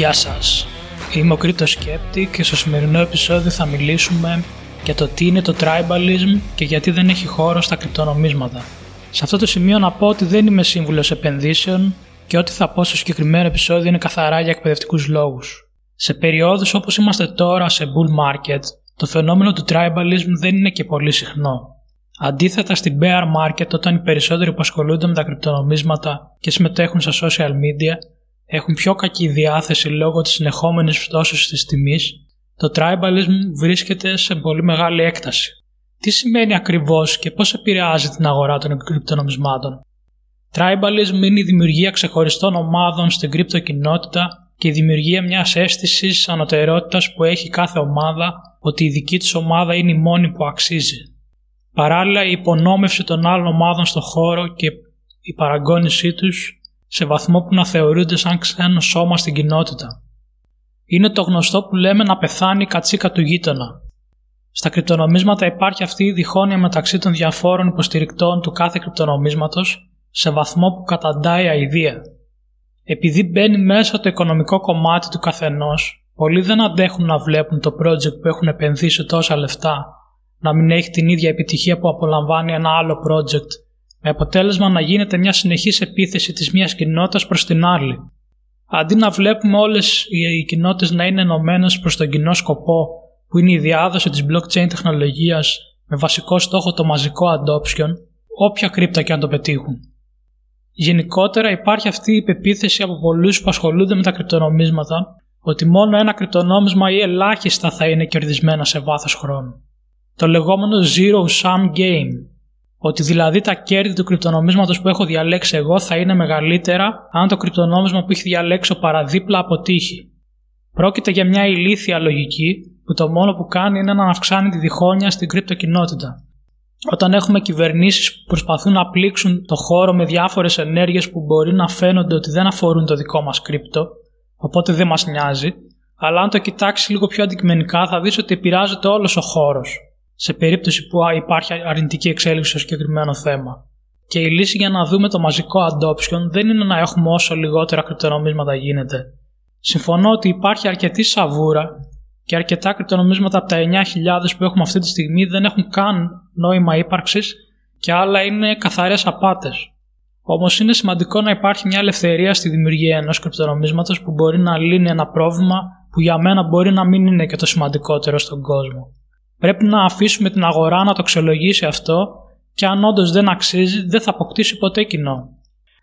Γεια σας, είμαι ο Κρήτος Σκέπτη και στο σημερινό επεισόδιο θα μιλήσουμε για το τι είναι το tribalism και γιατί δεν έχει χώρο στα κρυπτονομίσματα. Σε αυτό το σημείο να πω ότι δεν είμαι σύμβουλος επενδύσεων και ό,τι θα πω στο συγκεκριμένο επεισόδιο είναι καθαρά για εκπαιδευτικούς λόγους. Σε περιόδους όπως είμαστε τώρα σε bull market, το φαινόμενο του tribalism δεν είναι και πολύ συχνό. Αντίθετα στην bear market όταν οι περισσότεροι που ασχολούνται με τα κρυπτονομίσματα και συμμετέχουν στα social media έχουν πιο κακή διάθεση λόγω της συνεχόμενης πτώσης της τιμής, το tribalism βρίσκεται σε πολύ μεγάλη έκταση. Τι σημαίνει ακριβώς και πώς επηρεάζει την αγορά των κρυπτονομισμάτων. Tribalism είναι η δημιουργία ξεχωριστών ομάδων στην κρυπτοκοινότητα και η δημιουργία μιας αίσθησης ανωτερότητας που έχει κάθε ομάδα ότι η δική της ομάδα είναι η μόνη που αξίζει. Παράλληλα η υπονόμευση των άλλων ομάδων στο χώρο και η παραγώνισή τους σε βαθμό που να θεωρούνται σαν ξένο σώμα στην κοινότητα. Είναι το γνωστό που λέμε να πεθάνει η κατσίκα του γείτονα. Στα κρυπτονομίσματα υπάρχει αυτή η διχόνοια μεταξύ των διαφόρων υποστηρικτών του κάθε κρυπτονομίσματος σε βαθμό που καταντάει αηδία. Επειδή μπαίνει μέσα το οικονομικό κομμάτι του καθενός, πολλοί δεν αντέχουν να βλέπουν το project που έχουν επενδύσει τόσα λεφτά να μην έχει την ίδια επιτυχία που απολαμβάνει ένα άλλο project με αποτέλεσμα να γίνεται μια συνεχής επίθεση της μιας κοινότητας προς την άλλη. Αντί να βλέπουμε όλες οι κοινότητες να είναι ενωμένες προς τον κοινό σκοπό που είναι η διάδοση της blockchain τεχνολογίας με βασικό στόχο το μαζικό adoption, όποια κρύπτα και αν το πετύχουν. Γενικότερα υπάρχει αυτή η πεποίθηση από πολλούς που ασχολούνται με τα κρυπτονομίσματα ότι μόνο ένα κρυπτονόμισμα ή ελάχιστα θα είναι κερδισμένα σε βάθος χρόνου. Το λεγόμενο Zero Sum Game ότι δηλαδή τα κέρδη του κρυπτονομίσματος που έχω διαλέξει εγώ θα είναι μεγαλύτερα αν το κρυπτονόμισμα που έχει διαλέξει ο παραδίπλα αποτύχει. Πρόκειται για μια ηλίθια λογική που το μόνο που κάνει είναι να αυξάνει τη διχόνοια στην κρυπτοκοινότητα. Όταν έχουμε κυβερνήσεις που προσπαθούν να πλήξουν το χώρο με διάφορες ενέργειες που μπορεί να φαίνονται ότι δεν αφορούν το δικό μας κρύπτο, οπότε δεν μας νοιάζει, αλλά αν το κοιτάξεις λίγο πιο αντικειμενικά θα δεις ότι επηρεάζεται όλος ο χώρος σε περίπτωση που υπάρχει αρνητική εξέλιξη στο συγκεκριμένο θέμα. Και η λύση για να δούμε το μαζικό adoption δεν είναι να έχουμε όσο λιγότερα κρυπτονομίσματα γίνεται. Συμφωνώ ότι υπάρχει αρκετή σαβούρα και αρκετά κρυπτονομίσματα από τα 9.000 που έχουμε αυτή τη στιγμή δεν έχουν καν νόημα ύπαρξης και άλλα είναι καθαρές απάτες. Όμως είναι σημαντικό να υπάρχει μια ελευθερία στη δημιουργία ενός κρυπτονομίσματος που μπορεί να λύνει ένα πρόβλημα που για μένα μπορεί να μην είναι και το σημαντικότερο στον κόσμο. Πρέπει να αφήσουμε την αγορά να το αξιολογήσει αυτό και αν όντως δεν αξίζει δεν θα αποκτήσει ποτέ κοινό.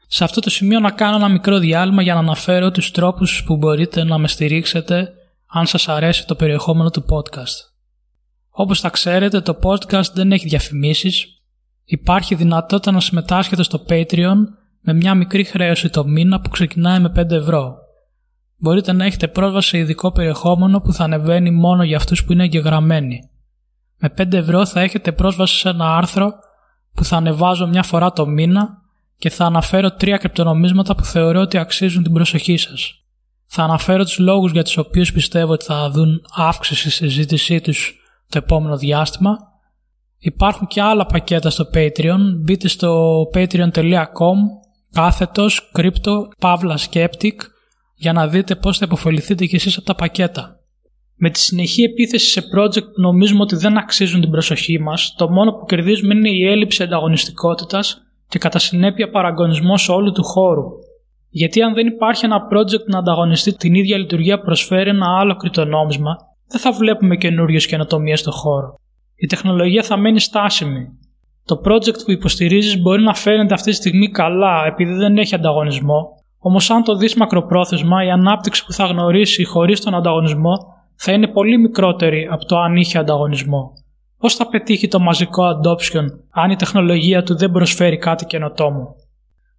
Σε αυτό το σημείο να κάνω ένα μικρό διάλειμμα για να αναφέρω τους τρόπους που μπορείτε να με στηρίξετε αν σας αρέσει το περιεχόμενο του podcast. Όπως θα ξέρετε το podcast δεν έχει διαφημίσεις, υπάρχει δυνατότητα να συμμετάσχετε στο Patreon με μια μικρή χρέωση το μήνα που ξεκινάει με 5 ευρώ. Μπορείτε να έχετε πρόσβαση σε ειδικό περιεχόμενο που θα ανεβαίνει μόνο για αυτούς που είναι εγγεγραμμένοι. Με 5 ευρώ θα έχετε πρόσβαση σε ένα άρθρο που θα ανεβάζω μια φορά το μήνα και θα αναφέρω τρία κρυπτονομίσματα που θεωρώ ότι αξίζουν την προσοχή σας. Θα αναφέρω τους λόγους για τους οποίους πιστεύω ότι θα δουν αύξηση στη συζήτησή τους το επόμενο διάστημα. Υπάρχουν και άλλα πακέτα στο Patreon. Μπείτε στο patreon.com κάθετος crypto pavla skeptic για να δείτε πώς θα υποφεληθείτε κι εσείς από τα πακέτα. Με τη συνεχή επίθεση σε project που νομίζουμε ότι δεν αξίζουν την προσοχή μας, το μόνο που κερδίζουμε είναι η έλλειψη ανταγωνιστικότητας και κατά συνέπεια παραγωνισμός όλου του χώρου. Γιατί αν δεν υπάρχει ένα project να ανταγωνιστεί την ίδια λειτουργία που προσφέρει ένα άλλο κρυπτονόμισμα, δεν θα βλέπουμε καινούριες καινοτομίες στον χώρο. Η τεχνολογία θα μένει στάσιμη. Το project που υποστηρίζεις μπορεί να φαίνεται αυτή τη στιγμή καλά επειδή δεν έχει ανταγωνισμό, όμως αν το δεις μακροπρόθεσμα, η ανάπτυξη που θα γνωρίσει χωρίς τον ανταγωνισμό θα είναι πολύ μικρότερη από το αν είχε ανταγωνισμό. Πώς θα πετύχει το μαζικό adoption αν η τεχνολογία του δεν προσφέρει κάτι καινοτόμο;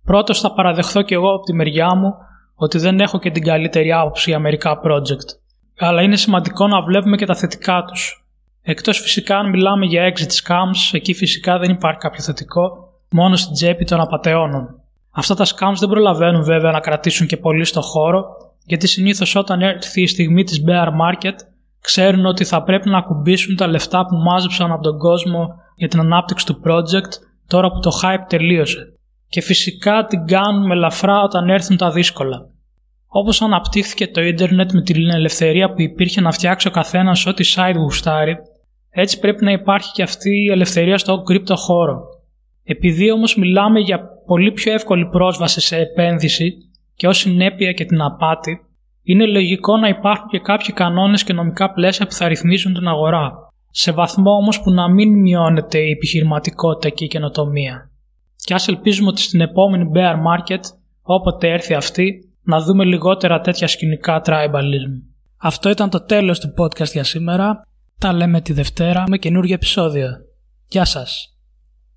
Πρώτος θα παραδεχθώ και εγώ από τη μεριά μου ότι δεν έχω και την καλύτερη άποψη για μερικά project. Αλλά είναι σημαντικό να βλέπουμε και τα θετικά τους. Εκτός φυσικά αν μιλάμε για exit scams, εκεί φυσικά δεν υπάρχει κάποιο θετικό, μόνο στην τσέπη των απαταιώνων. Αυτά τα scams δεν προλαβαίνουν βέβαια να κρατήσουν και πολύ στο χώρο γιατί συνήθως όταν έρθει η στιγμή της bear market ξέρουν ότι θα πρέπει να ακουμπήσουν τα λεφτά που μάζεψαν από τον κόσμο για την ανάπτυξη του project τώρα που το hype τελείωσε. Και φυσικά την κάνουν με ελαφρά όταν έρθουν τα δύσκολα. Όπως αναπτύχθηκε το ίντερνετ με την ελευθερία που υπήρχε να φτιάξει ο καθένας ό,τι site γουστάρει, έτσι πρέπει να υπάρχει και αυτή η ελευθερία στο κρύπτο χώρο. Επειδή όμως μιλάμε για πολύ πιο εύκολη πρόσβαση σε επένδυση και ως συνέπεια και την απάτη, είναι λογικό να υπάρχουν και κάποιοι κανόνες και νομικά πλαίσια που θα ρυθμίζουν την αγορά, σε βαθμό όμως που να μην μειώνεται η επιχειρηματικότητα και η καινοτομία. Και ας ελπίζουμε ότι στην επόμενη bear market, όποτε έρθει αυτή, να δούμε λιγότερα τέτοια σκηνικά tribalism. Αυτό ήταν το τέλος του podcast για σήμερα. Τα λέμε τη Δευτέρα με καινούργιο επεισόδιο. Γεια σας!